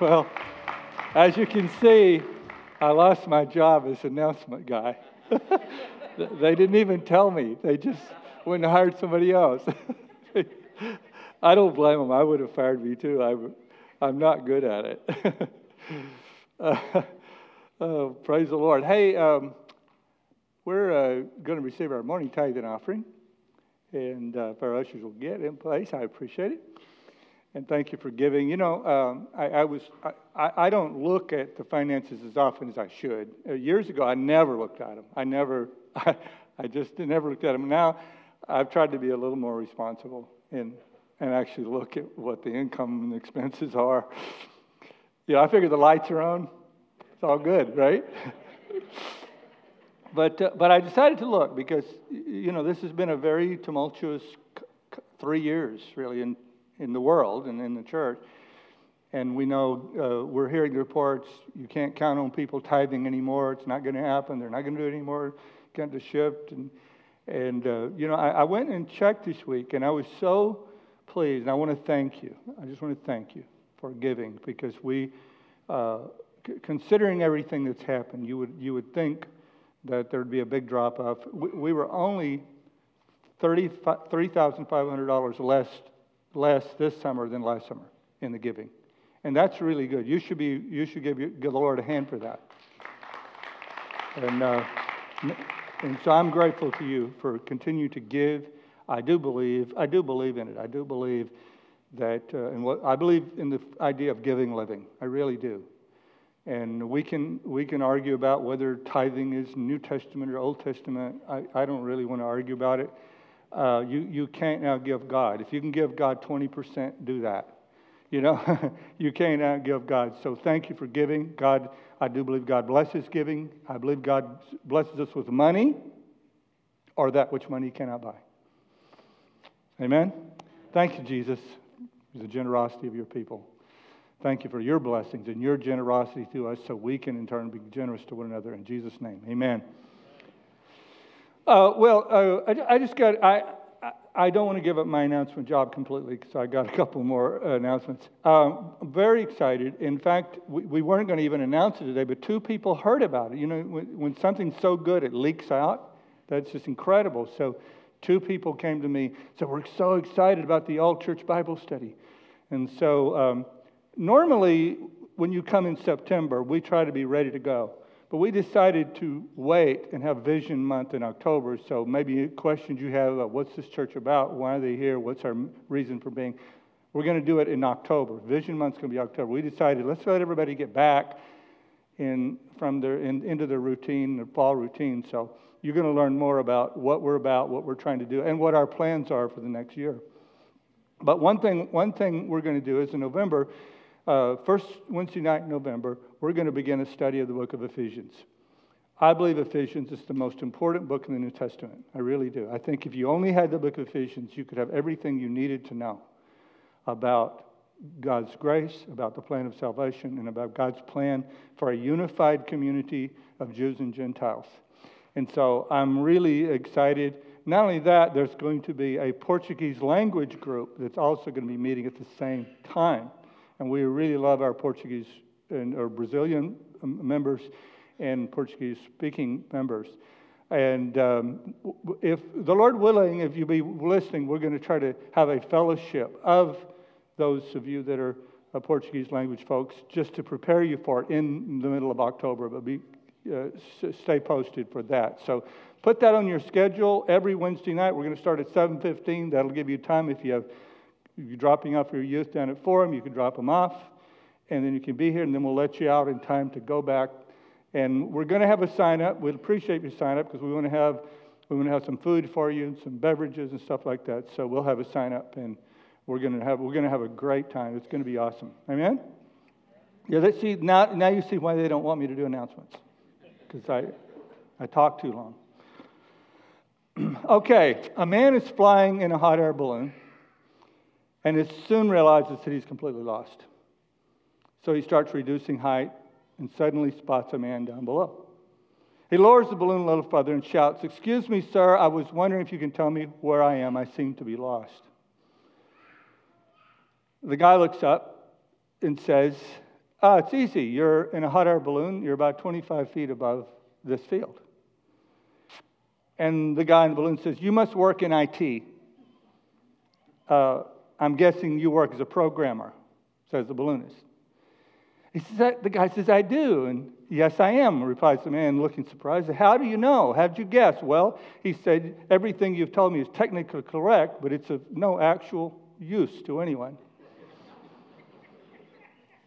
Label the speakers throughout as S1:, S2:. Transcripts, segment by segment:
S1: Well, as you can see, I lost my job as announcement guy. they didn't even tell me. They just went and hired somebody else. I don't blame them. I would have fired me too. I'm, I'm not good at it. uh, uh, praise the Lord. Hey, um, we're uh, going to receive our morning tithing offering. And uh, if our ushers will get in place, I appreciate it and thank you for giving. You know, um, I, I, was I, I, don't look at the finances as often as I should. Uh, years ago, I never looked at them. I never, I, I just never looked at them. Now, I've tried to be a little more responsible and and actually look at what the income and expenses are. Yeah, I figure the lights are on. It's all good, right? but uh, but I decided to look because you know this has been a very tumultuous three years really in in the world and in the church. And we know uh, we're hearing reports you can't count on people tithing anymore. It's not going to happen. They're not going to do it anymore. Got to shift. And, and uh, you know, I, I went and checked this week, and I was so pleased. And I want to thank you. I just want to thank you for giving because we, uh, c- considering everything that's happened, you would, you would think that there would be a big drop off. We, we were only $3,500 less less this summer than last summer in the giving. And that's really good. You should, be, you should give, the Lord a hand for that. And, uh, and so I'm grateful to you for continuing to give. I do believe, I do believe in it. I do believe that, uh, and what I believe in the idea of giving living. I really do. And we can, we can argue about whether tithing is New Testament or Old Testament. I, I don't really want to argue about it uh, you, you can't now give God. If you can give God 20%, do that. You know, you can't now give God. So thank you for giving. God, I do believe God blesses giving. I believe God blesses us with money or that which money cannot buy. Amen? Thank you, Jesus, for the generosity of your people. Thank you for your blessings and your generosity to us so we can in turn be generous to one another. In Jesus' name, amen. Uh, well, uh, I, I, just got, I, I don't want to give up my announcement job completely because I got a couple more uh, announcements. Um, I'm very excited. In fact, we, we weren't going to even announce it today, but two people heard about it. You know, when, when something's so good, it leaks out. That's just incredible. So, two people came to me, said, We're so excited about the all church Bible study. And so, um, normally, when you come in September, we try to be ready to go. But we decided to wait and have Vision Month in October. So maybe questions you have about what's this church about? Why are they here? What's our reason for being? We're going to do it in October. Vision Month's going to be October. We decided let's let everybody get back in from their in, into their routine, their fall routine. So you're going to learn more about what we're about, what we're trying to do, and what our plans are for the next year. But one thing, one thing we're going to do is in November uh, first Wednesday night in November, we're going to begin a study of the book of Ephesians. I believe Ephesians is the most important book in the New Testament. I really do. I think if you only had the book of Ephesians, you could have everything you needed to know about God's grace, about the plan of salvation, and about God's plan for a unified community of Jews and Gentiles. And so I'm really excited. Not only that, there's going to be a Portuguese language group that's also going to be meeting at the same time and we really love our Portuguese and our Brazilian um, members and Portuguese speaking members. And um, if the Lord willing, if you be listening, we're going to try to have a fellowship of those of you that are uh, Portuguese language folks, just to prepare you for it in the middle of October. But be uh, stay posted for that. So put that on your schedule every Wednesday night. We're going to start at 7:15. That'll give you time if you have you're dropping off your youth down at Forum, you can drop them off, and then you can be here, and then we'll let you out in time to go back. And we're going to have a sign up. We'd appreciate your sign up because we want to have we want to have some food for you and some beverages and stuff like that. So we'll have a sign up, and we're going to have we're going to have a great time. It's going to be awesome. Amen. Yeah, let's see now. Now you see why they don't want me to do announcements because I I talk too long. okay, a man is flying in a hot air balloon and he soon realizes that he's completely lost. So he starts reducing height and suddenly spots a man down below. He lowers the balloon a little further and shouts, Excuse me, sir, I was wondering if you can tell me where I am. I seem to be lost. The guy looks up and says, Uh, it's easy. You're in a hot air balloon, you're about 25 feet above this field. And the guy in the balloon says, You must work in IT. Uh, I'm guessing you work as a programmer, says the balloonist. He says, the guy says, I do. And yes, I am, replies the man, looking surprised. How do you know? How did you guess? Well, he said, everything you've told me is technically correct, but it's of no actual use to anyone.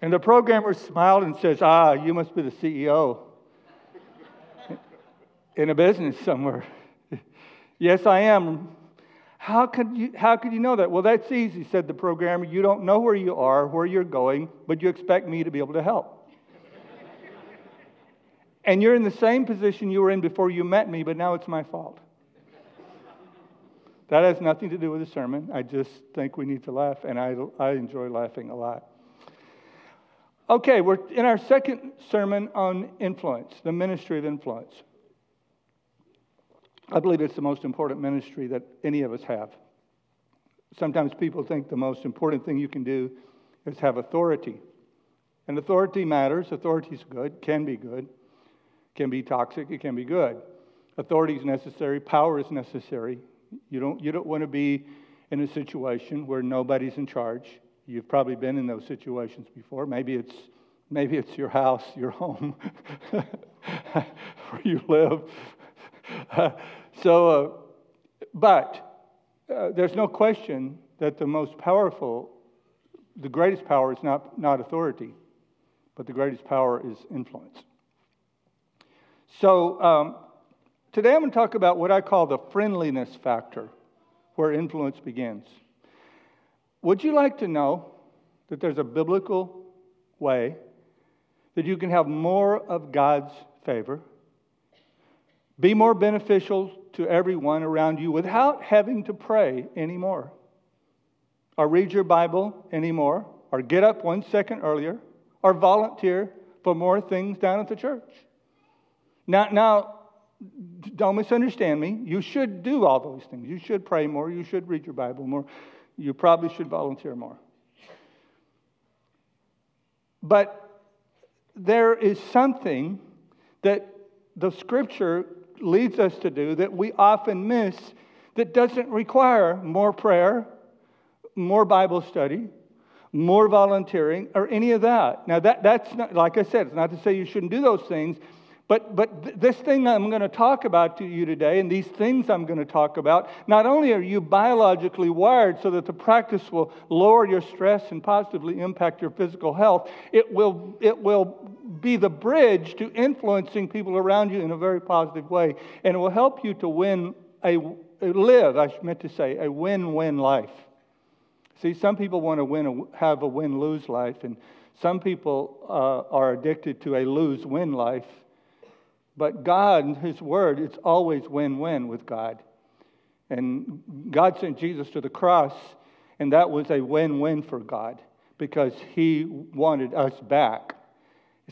S1: and the programmer smiled and says, Ah, you must be the CEO in a business somewhere. yes, I am. How could, you, how could you know that? Well, that's easy, said the programmer. You don't know where you are, where you're going, but you expect me to be able to help. and you're in the same position you were in before you met me, but now it's my fault. that has nothing to do with the sermon. I just think we need to laugh, and I, I enjoy laughing a lot. Okay, we're in our second sermon on influence, the ministry of influence. I believe it's the most important ministry that any of us have. Sometimes people think the most important thing you can do is have authority. And authority matters. Authority is good, can be good, can be toxic, it can be good. Authority is necessary, power is necessary. You don't, you don't want to be in a situation where nobody's in charge. You've probably been in those situations before. Maybe it's, maybe it's your house, your home, where you live. So, uh, but uh, there's no question that the most powerful, the greatest power is not, not authority, but the greatest power is influence. So, um, today I'm going to talk about what I call the friendliness factor, where influence begins. Would you like to know that there's a biblical way that you can have more of God's favor, be more beneficial to everyone around you without having to pray anymore, or read your Bible anymore, or get up one second earlier, or volunteer for more things down at the church. Now, now, don't misunderstand me. You should do all those things. You should pray more. You should read your Bible more. You probably should volunteer more. But there is something that the scripture leads us to do that we often miss that doesn't require more prayer, more Bible study, more volunteering, or any of that. Now, that, that's not, like I said, it's not to say you shouldn't do those things, but, but th- this thing I'm going to talk about to you today, and these things I'm going to talk about, not only are you biologically wired so that the practice will lower your stress and positively impact your physical health, it will, it will be the bridge to influencing people around you in a very positive way. And it will help you to win a, live, I meant to say, a win win life. See, some people want to win a, have a win lose life, and some people uh, are addicted to a lose win life. But God, and His Word, it's always win win with God. And God sent Jesus to the cross, and that was a win win for God because He wanted us back.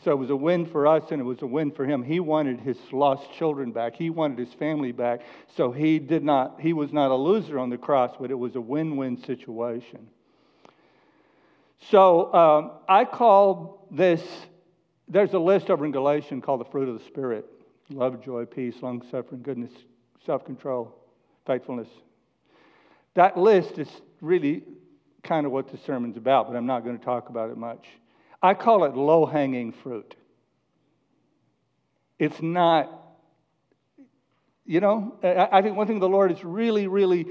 S1: So it was a win for us and it was a win for him. He wanted his lost children back. He wanted his family back. So he did not he was not a loser on the cross, but it was a win-win situation. So um, I call this there's a list over in Galatians called the fruit of the Spirit love, joy, peace, long suffering, goodness, self control, faithfulness. That list is really kind of what the sermon's about, but I'm not going to talk about it much. I call it low hanging fruit. It's not, you know, I think one thing the Lord is really, really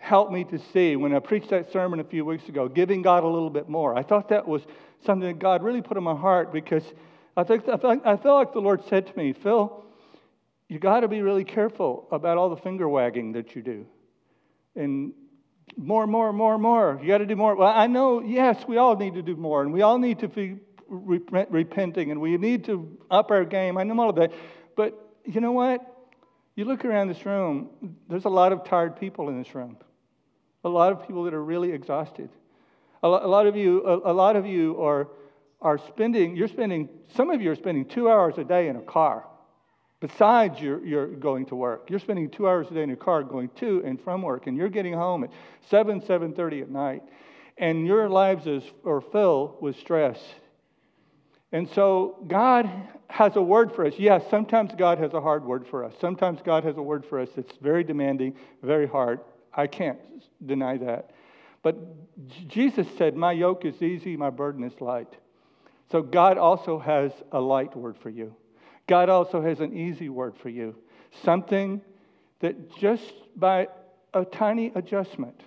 S1: helped me to see when I preached that sermon a few weeks ago, giving God a little bit more. I thought that was something that God really put in my heart because I, think, I, felt, I felt like the Lord said to me, Phil, you got to be really careful about all the finger wagging that you do. And more, more, more, more. You got to do more. Well, I know, yes, we all need to do more, and we all need to be repenting, and we need to up our game. I know all of that. But you know what? You look around this room, there's a lot of tired people in this room, a lot of people that are really exhausted. A lot of you, a lot of you are are spending, you're spending, some of you are spending two hours a day in a car. Besides your, your going to work, you're spending two hours a day in your car going to and from work, and you're getting home at 7, 7.30 at night, and your lives is, are filled with stress And so God has a word for us. Yes, sometimes God has a hard word for us. Sometimes God has a word for us that's very demanding, very hard. I can't deny that. But Jesus said, My yoke is easy, my burden is light. So God also has a light word for you. God also has an easy word for you. Something that just by a tiny adjustment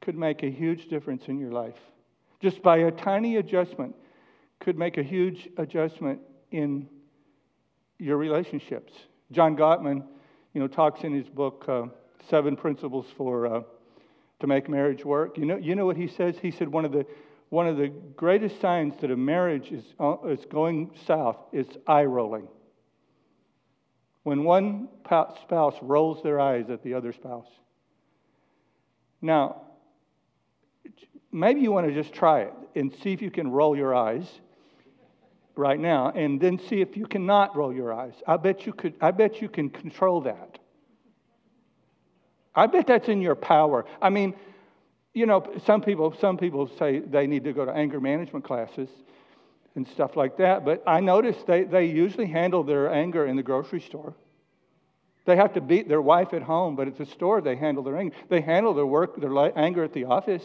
S1: could make a huge difference in your life. Just by a tiny adjustment could make a huge adjustment in your relationships. John Gottman, you know, talks in his book, uh, Seven Principles for uh, to Make Marriage Work. You know, you know what he says? He said one of the one of the greatest signs that a marriage is, uh, is going south is eye rolling. When one spouse rolls their eyes at the other spouse. Now, maybe you want to just try it and see if you can roll your eyes right now and then see if you cannot roll your eyes. I bet you could I bet you can control that. I bet that's in your power. I mean, you know, some people some people say they need to go to anger management classes and stuff like that, but I notice they, they usually handle their anger in the grocery store. They have to beat their wife at home, but at the store they handle their anger. They handle their work, their anger at the office.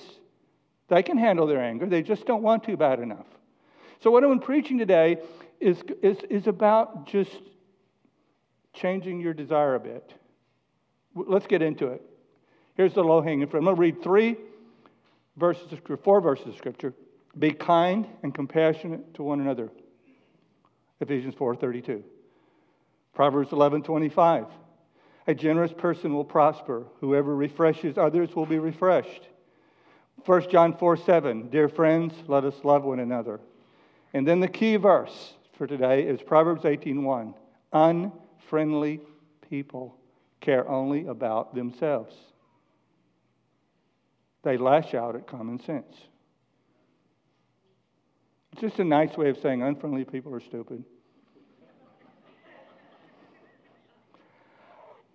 S1: They can handle their anger. They just don't want to bad enough. So, what I'm preaching today is, is, is about just changing your desire a bit. Let's get into it. Here's the low hanging fruit. I'm going to read three verses of scripture, four verses of scripture. Be kind and compassionate to one another. Ephesians 4:32. Proverbs 11:25. A generous person will prosper. Whoever refreshes others will be refreshed. 1 John 4 7. Dear friends, let us love one another. And then the key verse for today is Proverbs 18:1. Unfriendly people care only about themselves. They lash out at common sense. It's just a nice way of saying unfriendly people are stupid.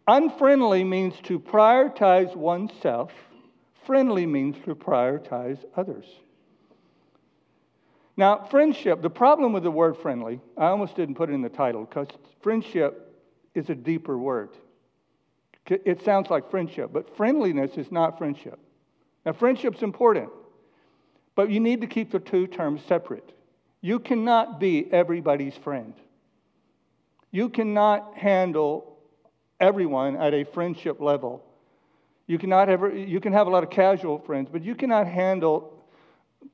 S1: Unfriendly means to prioritize oneself. Friendly means to prioritize others. Now, friendship, the problem with the word friendly, I almost didn't put it in the title because friendship is a deeper word. It sounds like friendship, but friendliness is not friendship. Now, friendship's important, but you need to keep the two terms separate. You cannot be everybody's friend. You cannot handle everyone at a friendship level. You cannot have, you can have a lot of casual friends, but you cannot handle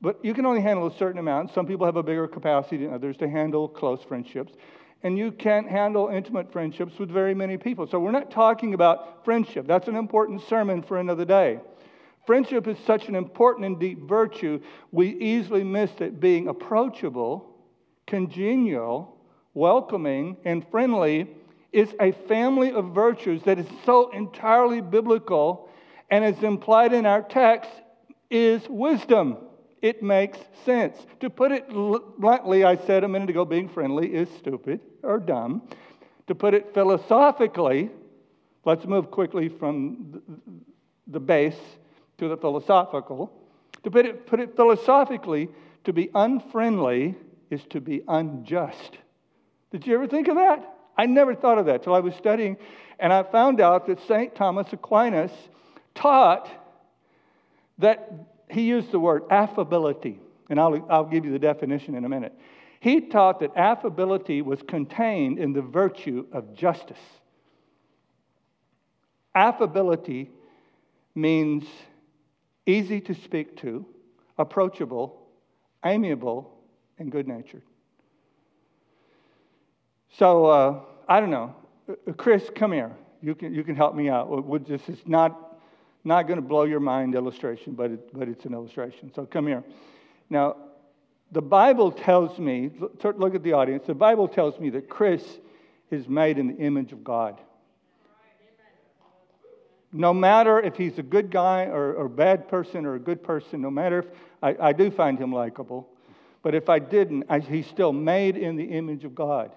S1: but you can only handle a certain amount. Some people have a bigger capacity than others to handle close friendships. And you can't handle intimate friendships with very many people. So we're not talking about friendship. That's an important sermon for another day. Friendship is such an important and deep virtue, we easily miss it being approachable, congenial, welcoming, and friendly is a family of virtues that is so entirely biblical and is implied in our text is wisdom it makes sense. To put it bluntly, I said a minute ago, being friendly is stupid or dumb. To put it philosophically, let's move quickly from the base to the philosophical. To put it, put it philosophically, to be unfriendly is to be unjust. Did you ever think of that? I never thought of that till I was studying, and I found out that St. Thomas Aquinas taught that he used the word affability, and I'll, I'll give you the definition in a minute. He taught that affability was contained in the virtue of justice. Affability means easy to speak to, approachable, amiable, and good natured. So, uh, I don't know. Uh, Chris, come here. You can, you can help me out. This is not not going to blow your mind illustration, but, it, but it's an illustration. So come here. Now, the Bible tells me, look at the audience, the Bible tells me that Chris is made in the image of God. No matter if he's a good guy or, or bad person or a good person, no matter if I, I do find him likable, but if I didn't, I, he's still made in the image of God.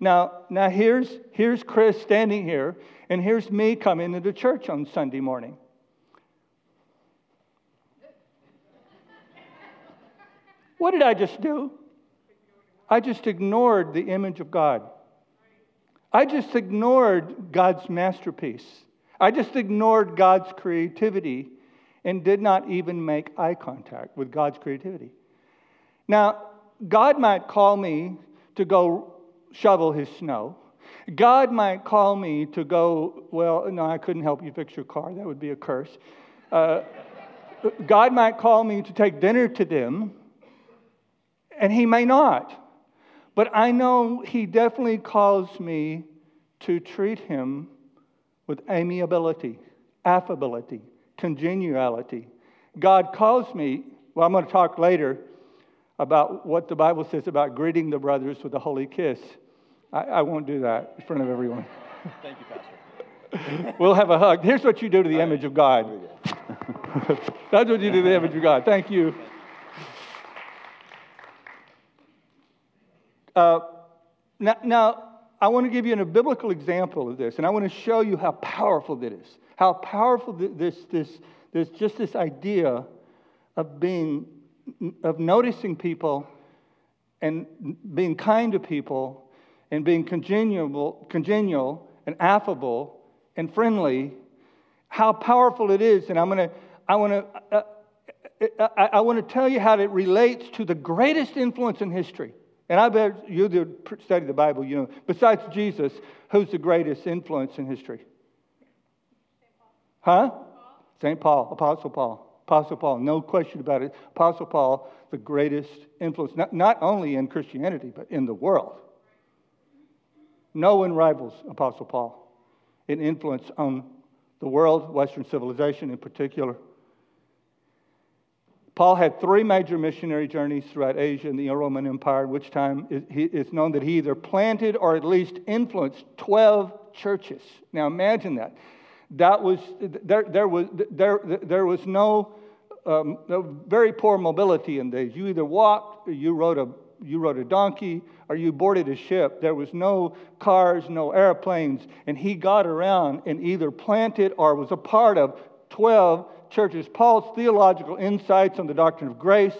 S1: Now, now here's, here's Chris standing here, and here's me coming into church on Sunday morning. What did I just do? I just ignored the image of God. I just ignored God's masterpiece. I just ignored God's creativity and did not even make eye contact with God's creativity. Now, God might call me to go shovel his snow. God might call me to go, well, no, I couldn't help you fix your car. That would be a curse. Uh, God might call me to take dinner to them, and He may not. But I know He definitely calls me to treat Him with amiability, affability, congeniality. God calls me, well, I'm going to talk later about what the Bible says about greeting the brothers with a holy kiss. I, I won't do that in front of everyone.
S2: Thank you, Pastor.
S1: we'll have a hug. Here's what you do to the image of God. That's what you do to the image of God. Thank you. Uh, now, now, I want to give you a biblical example of this, and I want to show you how powerful it is. How powerful this, this, this, just this idea of being, of noticing people and being kind to people and being congenial, congenial and affable and friendly, how powerful it is. And I'm going to, I want to, uh, uh, I, I want to tell you how it relates to the greatest influence in history. And I bet you that study the Bible, you know, besides Jesus, who's the greatest influence in history? Huh? St. Paul, Apostle Paul. Apostle Paul, no question about it. Apostle Paul, the greatest influence, not, not only in Christianity, but in the world. No one rivals Apostle Paul in influence on the world, Western civilization in particular. Paul had three major missionary journeys throughout Asia and the Roman Empire, which time it's known that he either planted or at least influenced 12 churches. Now imagine that. That was, there, there, was, there, there was no, um, very poor mobility in days. You either walked or you rode, a, you rode a donkey or you boarded a ship. There was no cars, no airplanes. And he got around and either planted or was a part of 12 churches. Paul's theological insights on the doctrine of grace,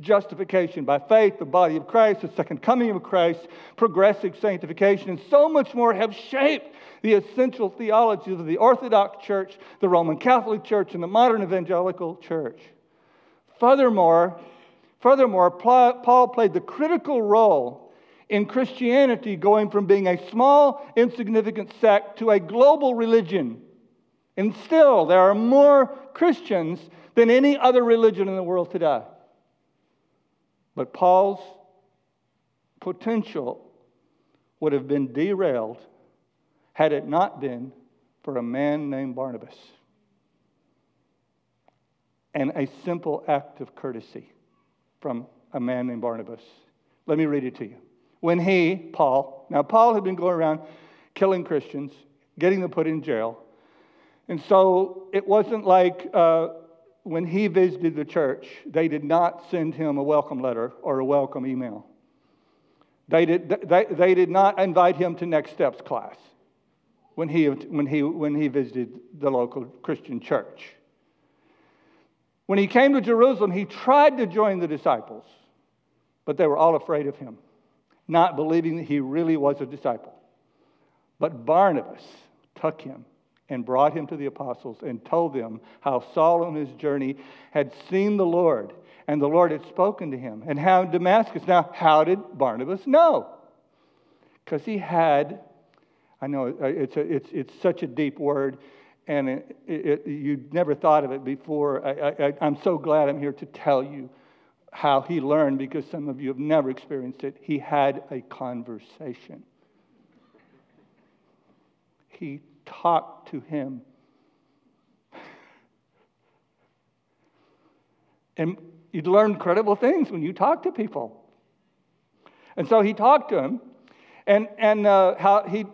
S1: justification by faith, the body of Christ, the second coming of Christ, progressive sanctification, and so much more have shaped the essential theologies of the Orthodox Church, the Roman Catholic Church, and the modern evangelical church. Furthermore, furthermore, Paul played the critical role in Christianity going from being a small, insignificant sect to a global religion and still, there are more Christians than any other religion in the world today. But Paul's potential would have been derailed had it not been for a man named Barnabas and a simple act of courtesy from a man named Barnabas. Let me read it to you. When he, Paul, now Paul had been going around killing Christians, getting them put in jail, and so it wasn't like uh, when he visited the church, they did not send him a welcome letter or a welcome email. They did, they, they did not invite him to Next Steps class when he, when, he, when he visited the local Christian church. When he came to Jerusalem, he tried to join the disciples, but they were all afraid of him, not believing that he really was a disciple. But Barnabas took him and brought him to the apostles and told them how Saul on his journey had seen the Lord and the Lord had spoken to him and how in Damascus. Now, how did Barnabas know? Because he had, I know uh, it's, a, it's, it's such a deep word and it, it, you never thought of it before. I, I'm so glad I'm here to tell you how he learned because some of you have never experienced it. He had a conversation. He talk to him. And you'd learn incredible things when you talk to people. And so he talked to him, and, and uh, how he,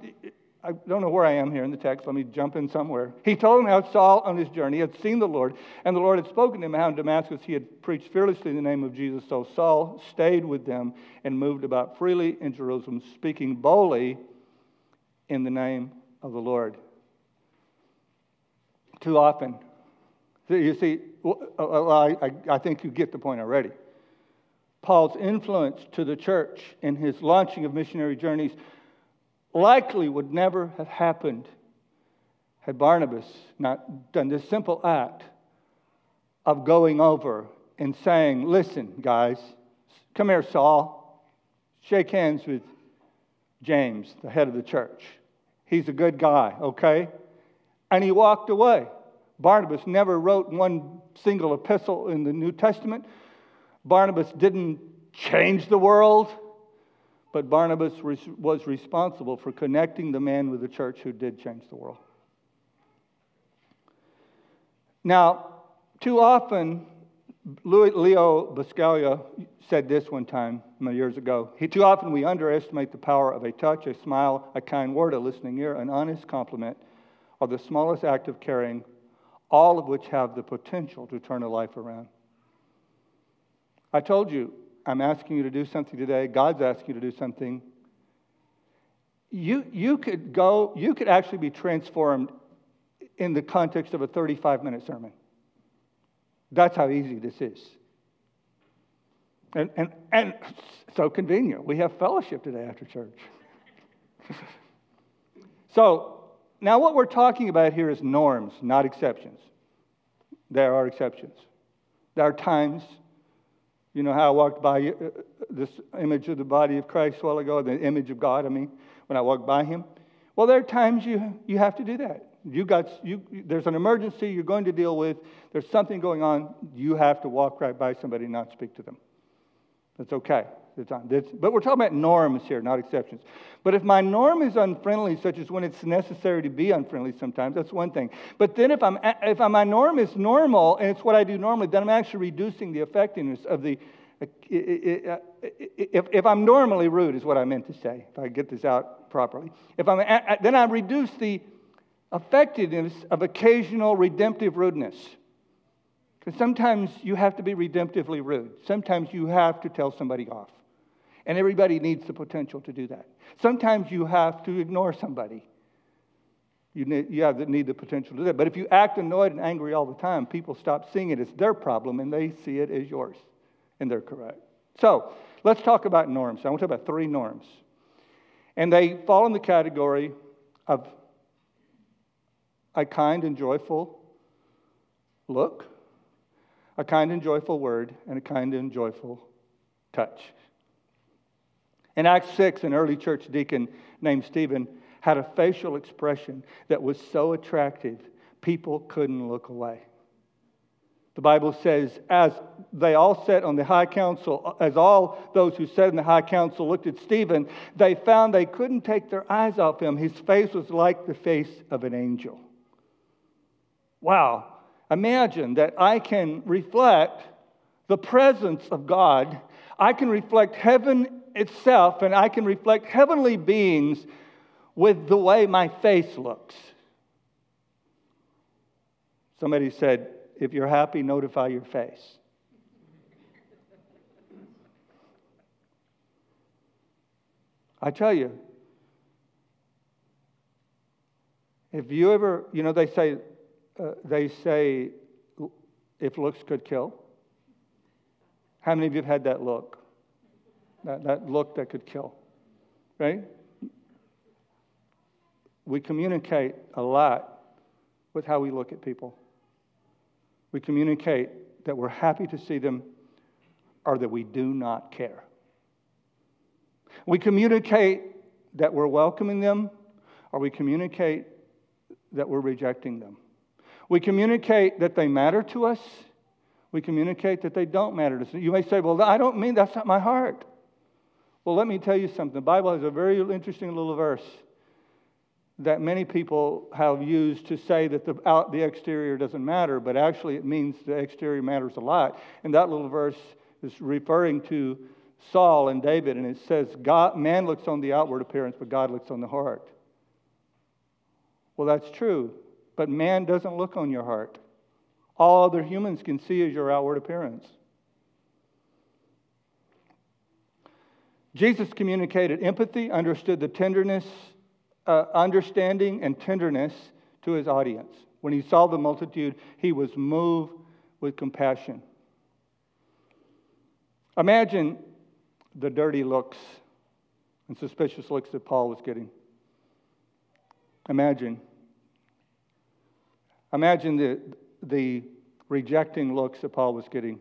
S1: I don't know where I am here in the text. Let me jump in somewhere. He told him how Saul, on his journey, had seen the Lord, and the Lord had spoken to him how in Damascus he had preached fearlessly in the name of Jesus. So Saul stayed with them and moved about freely in Jerusalem, speaking boldly in the name of the Lord. Too often, you see, well, uh, uh, I, I think you get the point already. Paul's influence to the church in his launching of missionary journeys likely would never have happened had Barnabas not done this simple act of going over and saying, Listen, guys, come here, Saul, shake hands with James, the head of the church. He's a good guy, okay? And he walked away. Barnabas never wrote one single epistle in the New Testament. Barnabas didn't change the world, but Barnabas was responsible for connecting the man with the church who did change the world. Now, too often, Leo Buscaglia said this one time many years ago. He, too often we underestimate the power of a touch, a smile, a kind word, a listening ear, an honest compliment, or the smallest act of caring, all of which have the potential to turn a life around. I told you, I'm asking you to do something today. God's asking you to do something. You, you could go, you could actually be transformed in the context of a 35 minute sermon. That's how easy this is. And, and, and so convenient. We have fellowship today after church. so, now what we're talking about here is norms, not exceptions. There are exceptions. There are times you know how I walked by uh, this image of the body of Christ a while ago, the image of God, I mean, when I walked by him? Well, there are times you, you have to do that. You got, you, there's an emergency you're going to deal with, there's something going on, you have to walk right by somebody and not speak to them. That's okay. But we're talking about norms here, not exceptions. But if my norm is unfriendly, such as when it's necessary to be unfriendly sometimes, that's one thing. But then if, I'm, if my norm is normal and it's what I do normally, then I'm actually reducing the effectiveness of the. If, if I'm normally rude, is what I meant to say, if I get this out properly. If I'm, then I reduce the effectiveness of occasional redemptive rudeness. Because sometimes you have to be redemptively rude. Sometimes you have to tell somebody off. And everybody needs the potential to do that. Sometimes you have to ignore somebody. You need, you have the, need the potential to do that. But if you act annoyed and angry all the time, people stop seeing it as their problem and they see it as yours. And they're correct. So let's talk about norms. I want to talk about three norms. And they fall in the category of a kind and joyful look, a kind and joyful word, and a kind and joyful touch. In Acts 6, an early church deacon named Stephen had a facial expression that was so attractive, people couldn't look away. The Bible says, as they all sat on the high council, as all those who sat in the high council looked at Stephen, they found they couldn't take their eyes off him. His face was like the face of an angel. Wow. Imagine that I can reflect the presence of God. I can reflect heaven itself, and I can reflect heavenly beings with the way my face looks. Somebody said, if you're happy, notify your face. I tell you, if you ever, you know, they say uh, they say if looks could kill. How many of you have had that look? That, that look that could kill, right? We communicate a lot with how we look at people. We communicate that we're happy to see them or that we do not care. We communicate that we're welcoming them or we communicate that we're rejecting them. We communicate that they matter to us. We communicate that they don't matter to us. You may say, well, I don't mean that's not my heart. Well, let me tell you something. The Bible has a very interesting little verse that many people have used to say that the, out, the exterior doesn't matter, but actually it means the exterior matters a lot. And that little verse is referring to Saul and David, and it says, God, Man looks on the outward appearance, but God looks on the heart. Well, that's true. But man doesn't look on your heart. All other humans can see is your outward appearance. Jesus communicated empathy, understood the tenderness, uh, understanding, and tenderness to his audience. When he saw the multitude, he was moved with compassion. Imagine the dirty looks and suspicious looks that Paul was getting. Imagine. Imagine the, the rejecting looks that Paul was getting.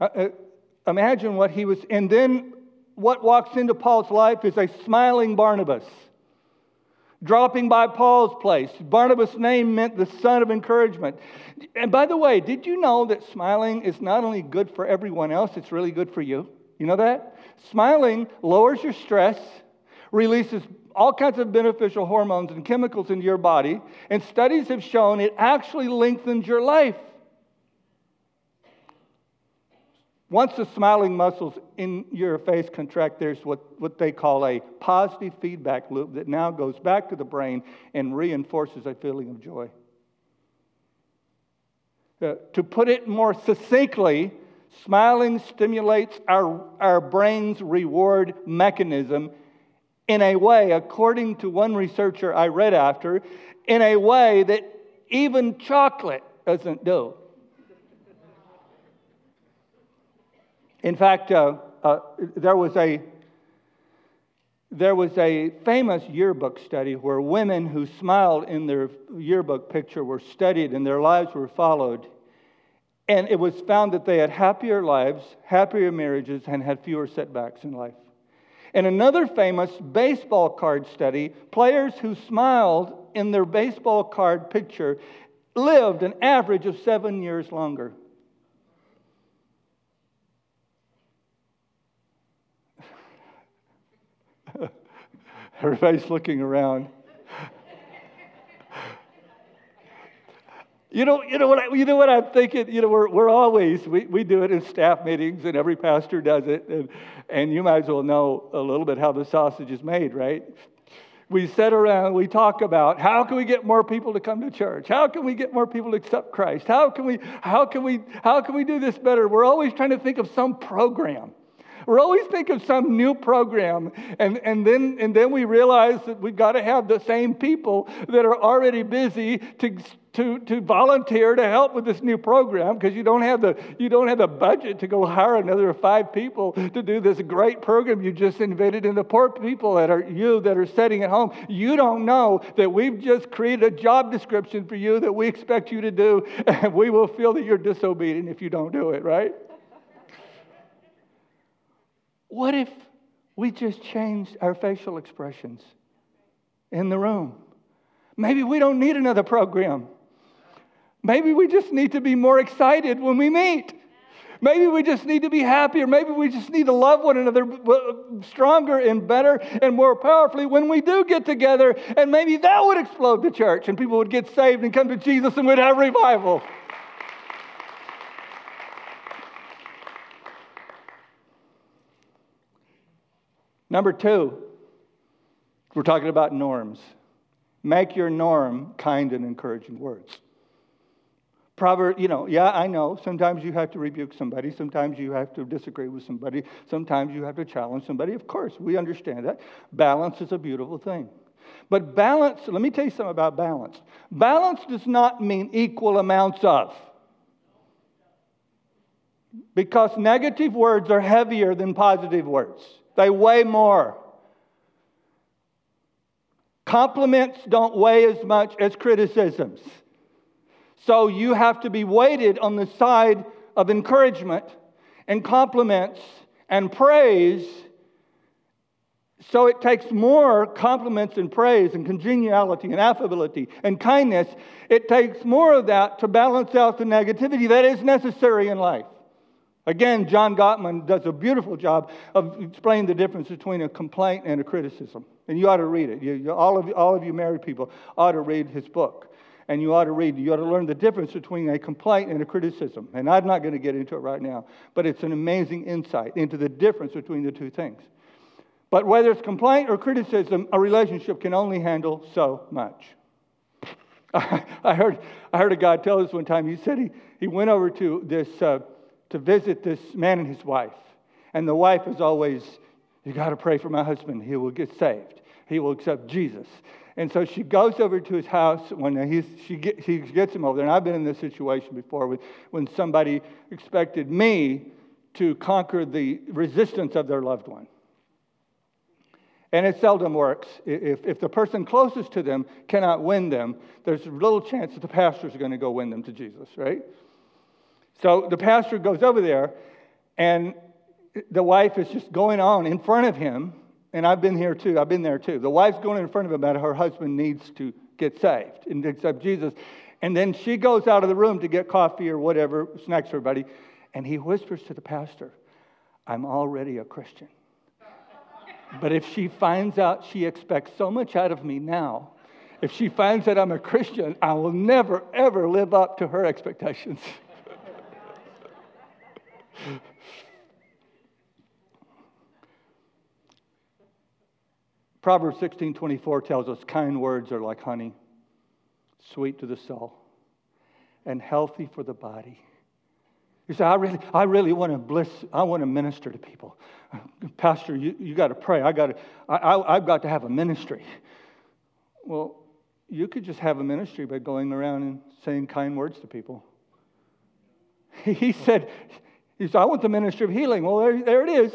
S1: Uh, uh, imagine what he was, and then what walks into Paul's life is a smiling Barnabas dropping by Paul's place. Barnabas' name meant the son of encouragement. And by the way, did you know that smiling is not only good for everyone else, it's really good for you? You know that? Smiling lowers your stress, releases all kinds of beneficial hormones and chemicals into your body, and studies have shown it actually lengthens your life. Once the smiling muscles in your face contract, there's what, what they call a positive feedback loop that now goes back to the brain and reinforces a feeling of joy. Uh, to put it more succinctly, smiling stimulates our, our brain's reward mechanism in a way, according to one researcher I read after, in a way that even chocolate doesn't do. In fact, uh, uh, there was a there was a famous yearbook study where women who smiled in their yearbook picture were studied and their lives were followed. And it was found that they had happier lives, happier marriages, and had fewer setbacks in life. In another famous baseball card study, players who smiled in their baseball card picture lived an average of seven years longer. Everybody's looking around. You know, you know what I, you know what I'm thinking. You know, we're, we're always we, we do it in staff meetings, and every pastor does it, and and you might as well know a little bit how the sausage is made, right? We sit around, we talk about how can we get more people to come to church? How can we get more people to accept Christ? How can we how can we how can we do this better? We're always trying to think of some program. We're always thinking of some new program, and, and, then, and then we realize that we've got to have the same people that are already busy to, to, to volunteer to help with this new program because you, don't have the, you don't have the budget to go hire another five people to do this great program you just invented. And the poor people that are you that are sitting at home, you don't know that we've just created a job description for you that we expect you to do, and we will feel that you're disobedient if you don't do it, right? What if we just changed our facial expressions in the room? Maybe we don't need another program. Maybe we just need to be more excited when we meet. Maybe we just need to be happier. Maybe we just need to love one another uh, stronger and better and more powerfully when we do get together. And maybe that would explode the church and people would get saved and come to Jesus and we'd have revival. Number two, we're talking about norms. Make your norm kind and encouraging words. Proverb, you know, yeah, I know. Sometimes you have to rebuke somebody. Sometimes you have to disagree with somebody. Sometimes you have to challenge somebody. Of course, we understand that. Balance is a beautiful thing. But balance, let me tell you something about balance. Balance does not mean equal amounts of. Because negative words are heavier than positive words. They weigh more. Compliments don't weigh as much as criticisms. So you have to be weighted on the side of encouragement and compliments and praise. So it takes more compliments and praise and congeniality and affability and kindness. It takes more of that to balance out the negativity that is necessary in life. Again, John Gottman does a beautiful job of explaining the difference between a complaint and a criticism. And you ought to read it. You, you, all, of, all of you married people ought to read his book. And you ought to read, you ought to learn the difference between a complaint and a criticism. And I'm not going to get into it right now, but it's an amazing insight into the difference between the two things. But whether it's complaint or criticism, a relationship can only handle so much. I heard, I heard a guy tell us one time, he said he, he went over to this. Uh, to visit this man and his wife. And the wife is always, You got to pray for my husband. He will get saved, he will accept Jesus. And so she goes over to his house when he's, she, get, she gets him over there. And I've been in this situation before when, when somebody expected me to conquer the resistance of their loved one. And it seldom works. If, if the person closest to them cannot win them, there's little chance that the pastor is going to go win them to Jesus, right? So the pastor goes over there, and the wife is just going on in front of him. And I've been here too. I've been there too. The wife's going in front of him about her husband needs to get saved and accept Jesus. And then she goes out of the room to get coffee or whatever, snacks for everybody. And he whispers to the pastor, I'm already a Christian. But if she finds out she expects so much out of me now, if she finds that I'm a Christian, I will never, ever live up to her expectations. Proverbs 16:24 tells us kind words are like honey, sweet to the soul, and healthy for the body. You say, I really, I really want to bliss, I want to minister to people. Pastor, you, you got to pray. I got to, I, I, I've got to have a ministry. Well, you could just have a ministry by going around and saying kind words to people. He said, he said, I want the ministry of healing. Well, there, there it is,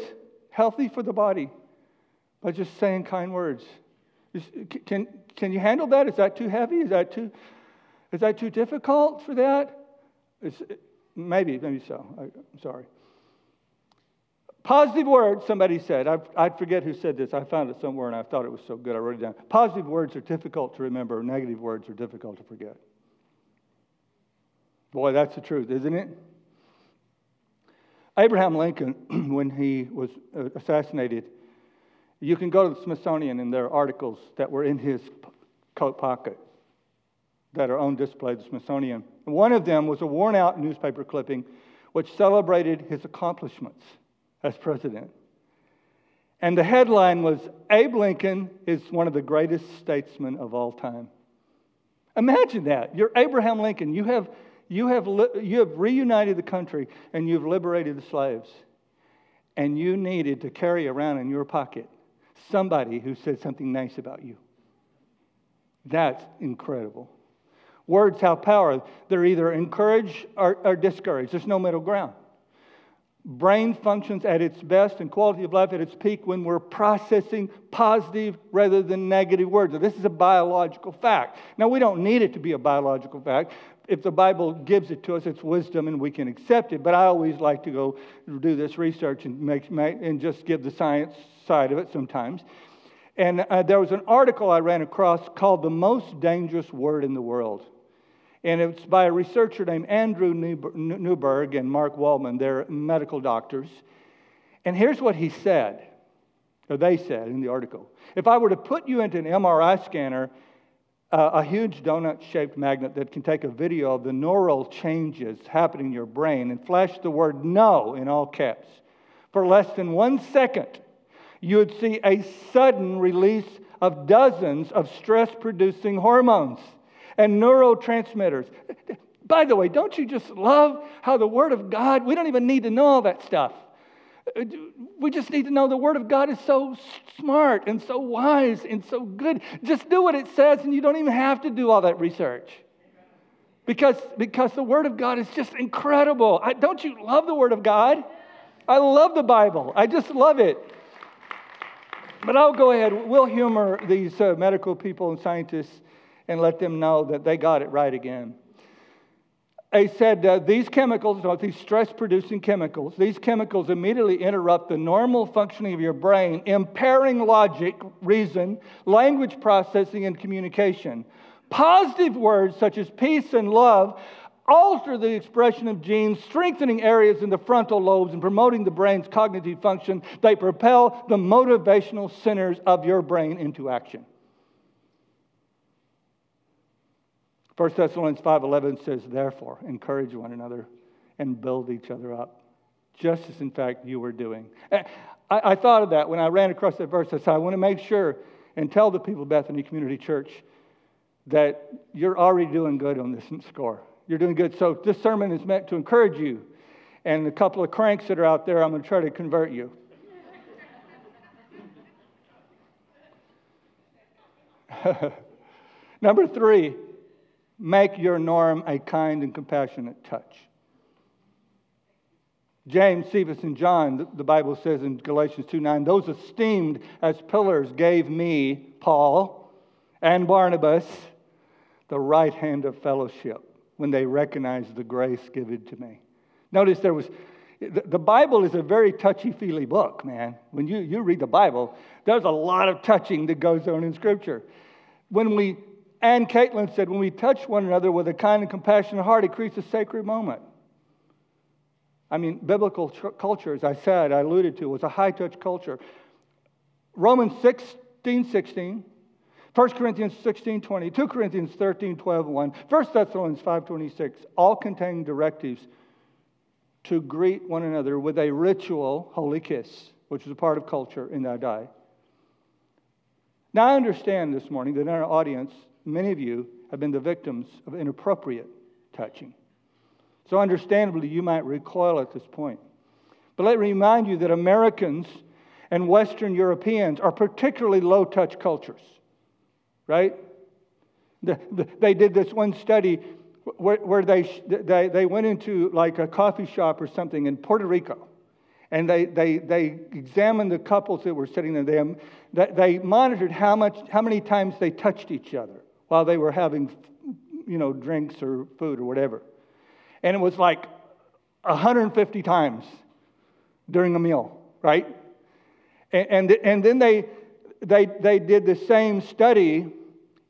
S1: healthy for the body by just saying kind words. Can, can you handle that? Is that too heavy? Is that too, is that too difficult for that? It's, maybe, maybe so. I, am sorry. Positive words, somebody said. I, I forget who said this. I found it somewhere and I thought it was so good. I wrote it down. Positive words are difficult to remember, negative words are difficult to forget. Boy, that's the truth, isn't it? Abraham Lincoln, when he was uh, assassinated, you can go to the Smithsonian and there are articles that were in his coat pocket that are on display at the Smithsonian. One of them was a worn out newspaper clipping which celebrated his accomplishments as president. And the headline was Abe Lincoln is one of the greatest statesmen of all time. Imagine that. You're Abraham Lincoln. You have, you have, you have reunited the country and you've liberated the slaves. And you needed to carry around in your pocket somebody who said something nice about you. That's incredible. Words have power. They're either encouraged or, or discouraged. There's no middle ground. Brain functions at its best and quality of life at its peak when we're processing positive rather than negative words. This is a biological fact. Now, we don't need it to be a biological fact. If the Bible gives it to us, it's wisdom and we can accept it. But I always like to go do this research and, make, and just give the science side of it sometimes. And uh, there was an article I ran across called The Most Dangerous Word in the World. And it's by a researcher named Andrew Newberg and Mark Waldman. They're medical doctors. And here's what he said, or they said in the article. If I were to put you into an MRI scanner, uh, a huge donut shaped magnet that can take a video of the neural changes happening in your brain and flash the word no in all caps for less than one second, you would see a sudden release of dozens of stress producing hormones and neurotransmitters. By the way, don't you just love how the Word of God, we don't even need to know all that stuff. We just need to know the Word of God is so smart and so wise and so good. Just do what it says, and you don't even have to do all that research. Because, because the Word of God is just incredible. I, don't you love the Word of God? I love the Bible. I just love it. But I'll go ahead. We'll humor these uh, medical people and scientists and let them know that they got it right again. They said uh, these chemicals, these stress producing chemicals, these chemicals immediately interrupt the normal functioning of your brain, impairing logic, reason, language processing, and communication. Positive words such as peace and love alter the expression of genes, strengthening areas in the frontal lobes and promoting the brain's cognitive function. They propel the motivational centers of your brain into action. 1 Thessalonians 5:11 says, "Therefore, encourage one another and build each other up, just as in fact you were doing." I, I thought of that when I ran across that verse. I said, "I want to make sure and tell the people of Bethany Community Church that you're already doing good on this score. You're doing good. So this sermon is meant to encourage you. And a couple of cranks that are out there, I'm going to try to convert you. Number three, make your norm a kind and compassionate touch. James, Cephas, and John, the Bible says in Galatians 2 9, those esteemed as pillars gave me, Paul, and Barnabas, the right hand of fellowship when they recognized the grace given to me. Notice there was, the Bible is a very touchy feely book, man. When you, you read the Bible, there's a lot of touching that goes on in Scripture. When we, Ann Caitlin said, when we touch one another with a kind and compassionate heart, it creates a sacred moment. I mean, biblical culture, as I said, I alluded to, was a high touch culture. Romans 16 16, 1 Corinthians 16 20, 2 Corinthians 13 12 1, 1 Thessalonians 5 26, all contain directives to greet one another with a ritual holy kiss, which is a part of culture in that day. Now, I understand this morning that in our audience, many of you have been the victims of inappropriate touching. So, understandably, you might recoil at this point. But let me remind you that Americans and Western Europeans are particularly low touch cultures, right? they did this one study where, where they, they, they went into like a coffee shop or something in Puerto Rico. And they, they, they examined the couples that were sitting there. They, they monitored how, much, how many times they touched each other while they were having, you know, drinks or food or whatever and it was like 150 times during a meal, right? And, and, and then they, they, they did the same study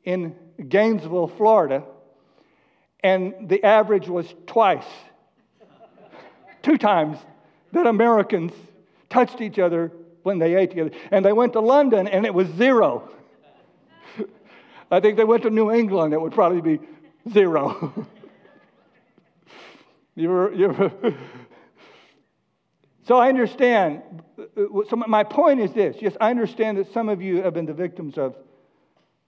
S1: in Gainesville, Florida, and the average was twice, two times that Americans touched each other when they ate together. And they went to London, and it was zero. I think they went to New England, it would probably be zero. You're, you're so I understand. So my point is this yes, I understand that some of you have been the victims of,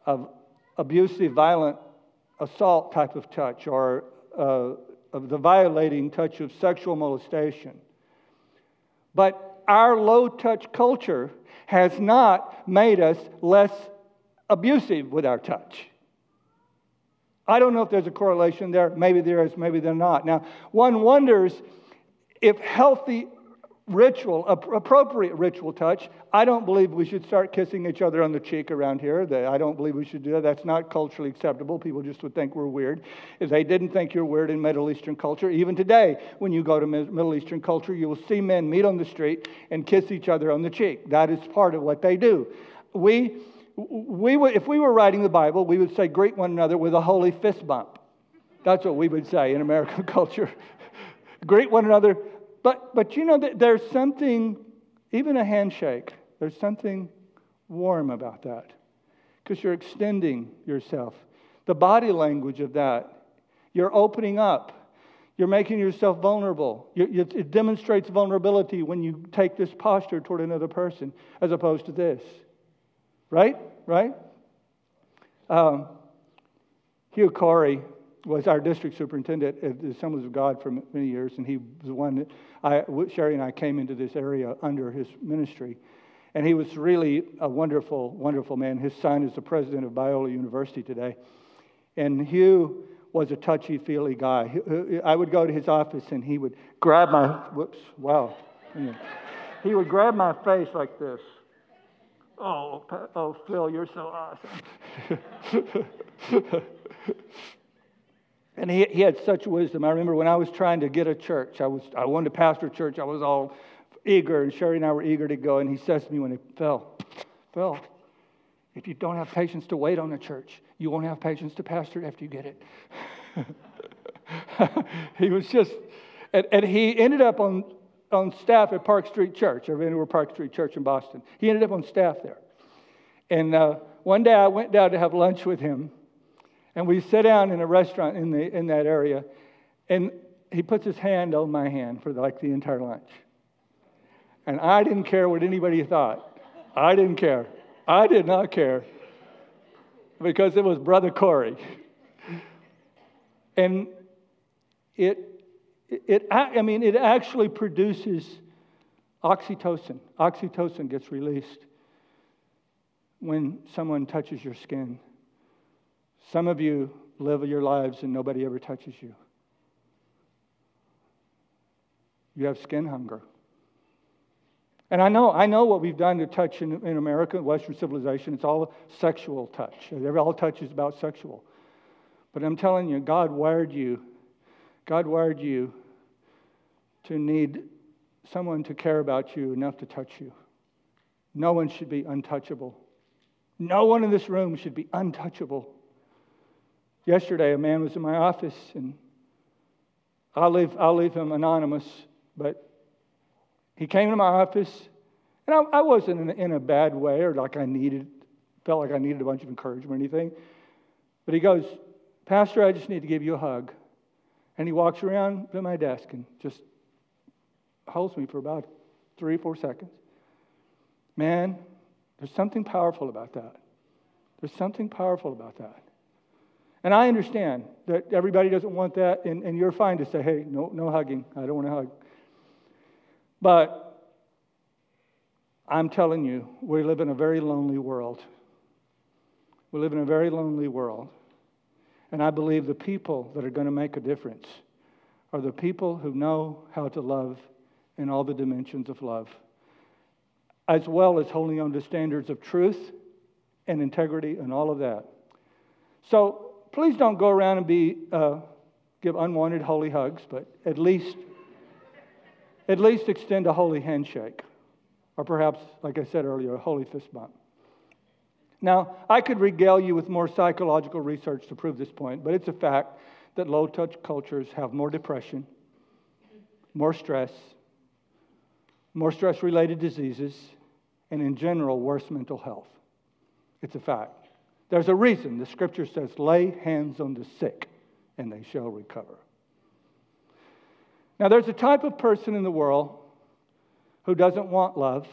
S1: of abusive, violent assault type of touch or uh, of the violating touch of sexual molestation. But our low touch culture has not made us less abusive with our touch. I don't know if there's a correlation there. Maybe there is, maybe there not. Now, one wonders if healthy ritual, appropriate ritual touch, I don't believe we should start kissing each other on the cheek around here. I don't believe we should do that. That's not culturally acceptable. People just would think we're weird. If they didn't think you're weird in Middle Eastern culture, even today, when you go to Middle Eastern culture, you will see men meet on the street and kiss each other on the cheek. That is part of what they do. We we would, if we were writing the Bible, we would say, greet one another with a holy fist bump. That's what we would say in American culture. greet one another. But, but you know, there's something, even a handshake, there's something warm about that because you're extending yourself. The body language of that, you're opening up. You're making yourself vulnerable. it demonstrates vulnerability when you take this posture toward another person as opposed to this. Right? Right? Um, Hugh Corey was our district superintendent at the Assemblies of God for many years, and he was the one that I, Sherry and I came into this area under his ministry. And he was really a wonderful, wonderful man. His son is the president of Biola University today. And Hugh was a touchy feely guy. I would go to his office and he would grab my, whoops, wow. He would grab my face like this Oh, oh, Phil, you're so awesome. and he, he had such wisdom. I remember when I was trying to get a church, I, was, I wanted to pastor a church, I was all eager, and Sherry and I were eager to go. And he says to me when he fell, Phil, if you don't have patience to wait on a church, you won't have patience to pastor it after you get it. he was just, and, and he ended up on on staff at Park Street Church. Been to Park Street Church in Boston. He ended up on staff there. And uh, one day I went down to have lunch with him, and we sat down in a restaurant in, the, in that area, and he puts his hand on my hand for like the entire lunch. And I didn't care what anybody thought. I didn't care. I did not care because it was Brother Corey. And it it, I mean, it actually produces oxytocin. Oxytocin gets released when someone touches your skin. Some of you live your lives and nobody ever touches you. You have skin hunger. And I know, I know what we've done to touch in, in America, Western civilization. It's all sexual touch. All touch is about sexual. But I'm telling you, God wired you. God wired you to need someone to care about you enough to touch you. No one should be untouchable. No one in this room should be untouchable. Yesterday, a man was in my office, and I'll leave, I'll leave him anonymous, but he came to my office, and I, I wasn't in, in a bad way or like I needed, felt like I needed a bunch of encouragement or anything. But he goes, Pastor, I just need to give you a hug. And he walks around to my desk and just holds me for about three, or four seconds. Man, there's something powerful about that. There's something powerful about that. And I understand that everybody doesn't want that, and, and you're fine to say, hey, no, no hugging. I don't want to hug. But I'm telling you, we live in a very lonely world. We live in a very lonely world. And I believe the people that are going to make a difference are the people who know how to love in all the dimensions of love, as well as holding on to standards of truth and integrity and all of that. So please don't go around and be uh, give unwanted holy hugs, but at least at least extend a holy handshake, or perhaps, like I said earlier, a holy fist bump. Now, I could regale you with more psychological research to prove this point, but it's a fact that low touch cultures have more depression, more stress, more stress related diseases, and in general, worse mental health. It's a fact. There's a reason the scripture says, lay hands on the sick and they shall recover. Now, there's a type of person in the world who doesn't want love.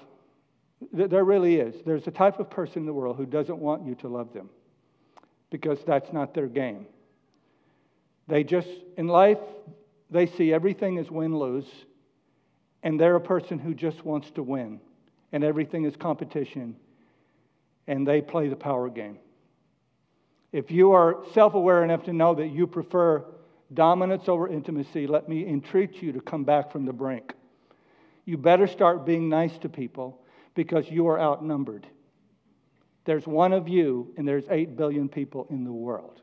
S1: There really is. There's a type of person in the world who doesn't want you to love them because that's not their game. They just, in life, they see everything as win lose, and they're a person who just wants to win, and everything is competition, and they play the power game. If you are self aware enough to know that you prefer dominance over intimacy, let me entreat you to come back from the brink. You better start being nice to people because you are outnumbered. There's one of you, and there's 8 billion people in the world.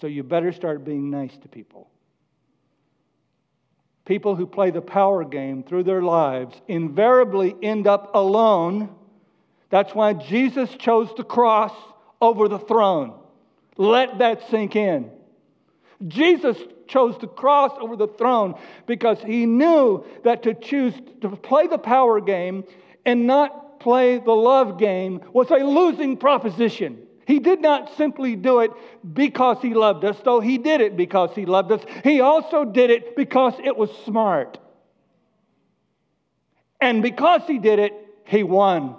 S1: So you better start being nice to people. People who play the power game through their lives invariably end up alone. That's why Jesus chose the cross over the throne. Let that sink in. Jesus chose the cross over the throne because he knew that to choose to play the power game and not play the love game was a losing proposition. He did not simply do it because he loved us, though he did it because he loved us. He also did it because it was smart. And because he did it, he won.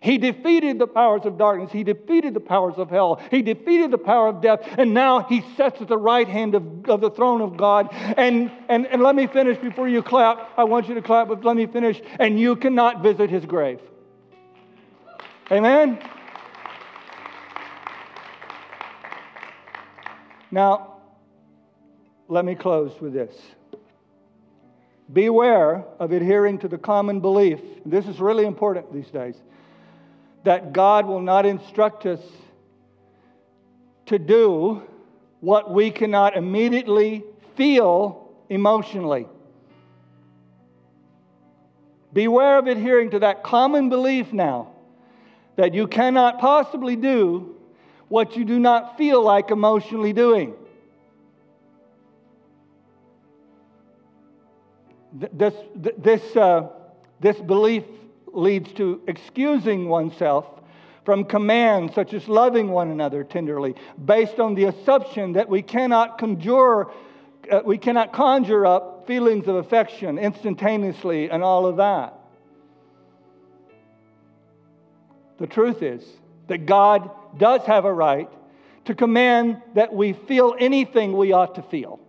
S1: He defeated the powers of darkness. He defeated the powers of hell. He defeated the power of death. And now he sits at the right hand of, of the throne of God. And, and, and let me finish before you clap. I want you to clap, but let me finish. And you cannot visit his grave. Amen? Now, let me close with this. Beware of adhering to the common belief. This is really important these days that God will not instruct us to do what we cannot immediately feel emotionally. Beware of adhering to that common belief now that you cannot possibly do what you do not feel like emotionally doing. This, this, uh, this belief leads to excusing oneself from commands such as loving one another tenderly, based on the assumption that we cannot conjure, uh, we cannot conjure up feelings of affection instantaneously and all of that. The truth is that God does have a right to command that we feel anything we ought to feel.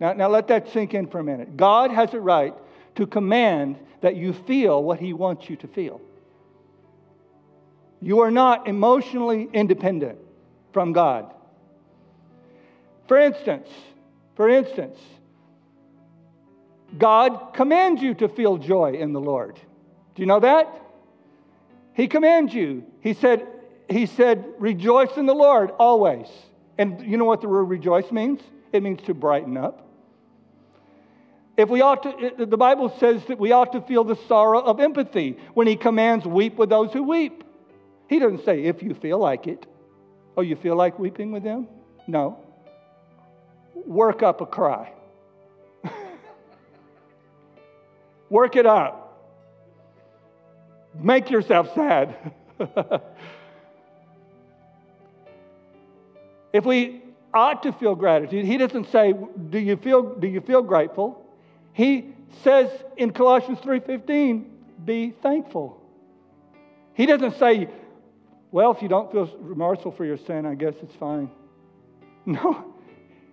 S1: Now, now let that sink in for a minute. God has a right to command that you feel what He wants you to feel. You are not emotionally independent from God. For instance, for instance, God commands you to feel joy in the Lord. Do you know that? He commands you. He said, he said, rejoice in the Lord always. And you know what the word rejoice means? It means to brighten up. If we ought to, the Bible says that we ought to feel the sorrow of empathy when he commands, weep with those who weep. He doesn't say, if you feel like it. Oh, you feel like weeping with them? No. Work up a cry. Work it up. Make yourself sad. if we ought to feel gratitude, he doesn't say, do you feel, do you feel grateful? He says in Colossians 3:15, be thankful. He doesn't say, well, if you don't feel remorseful for your sin, I guess it's fine. No.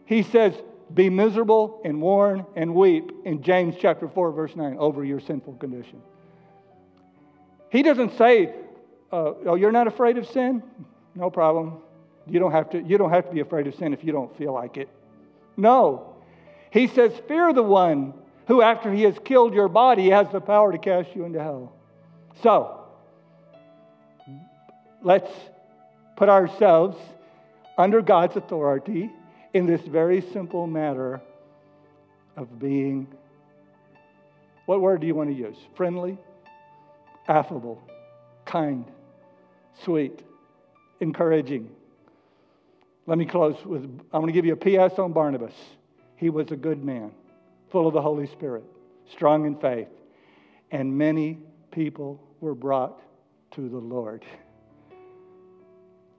S1: He says, be miserable and worn and weep in James chapter 4, verse 9, over your sinful condition. He doesn't say, uh, oh, you're not afraid of sin? No problem. You don't, have to, you don't have to be afraid of sin if you don't feel like it. No. He says, fear the one who, after he has killed your body, has the power to cast you into hell. So, let's put ourselves under God's authority in this very simple matter of being what word do you want to use? Friendly, affable, kind, sweet, encouraging. Let me close with I'm going to give you a PS on Barnabas. He was a good man full of the Holy Spirit, strong in faith, and many people were brought to the Lord.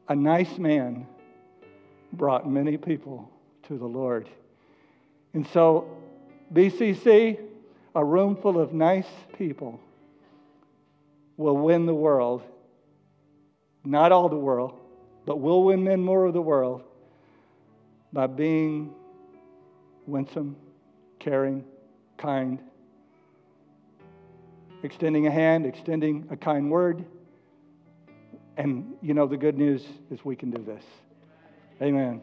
S1: A nice man brought many people to the Lord. And so, BCC, a room full of nice people, will win the world. Not all the world, but we'll win men more of the world by being winsome caring, kind, extending a hand, extending a kind word. And you know, the good news is we can do this. Amen.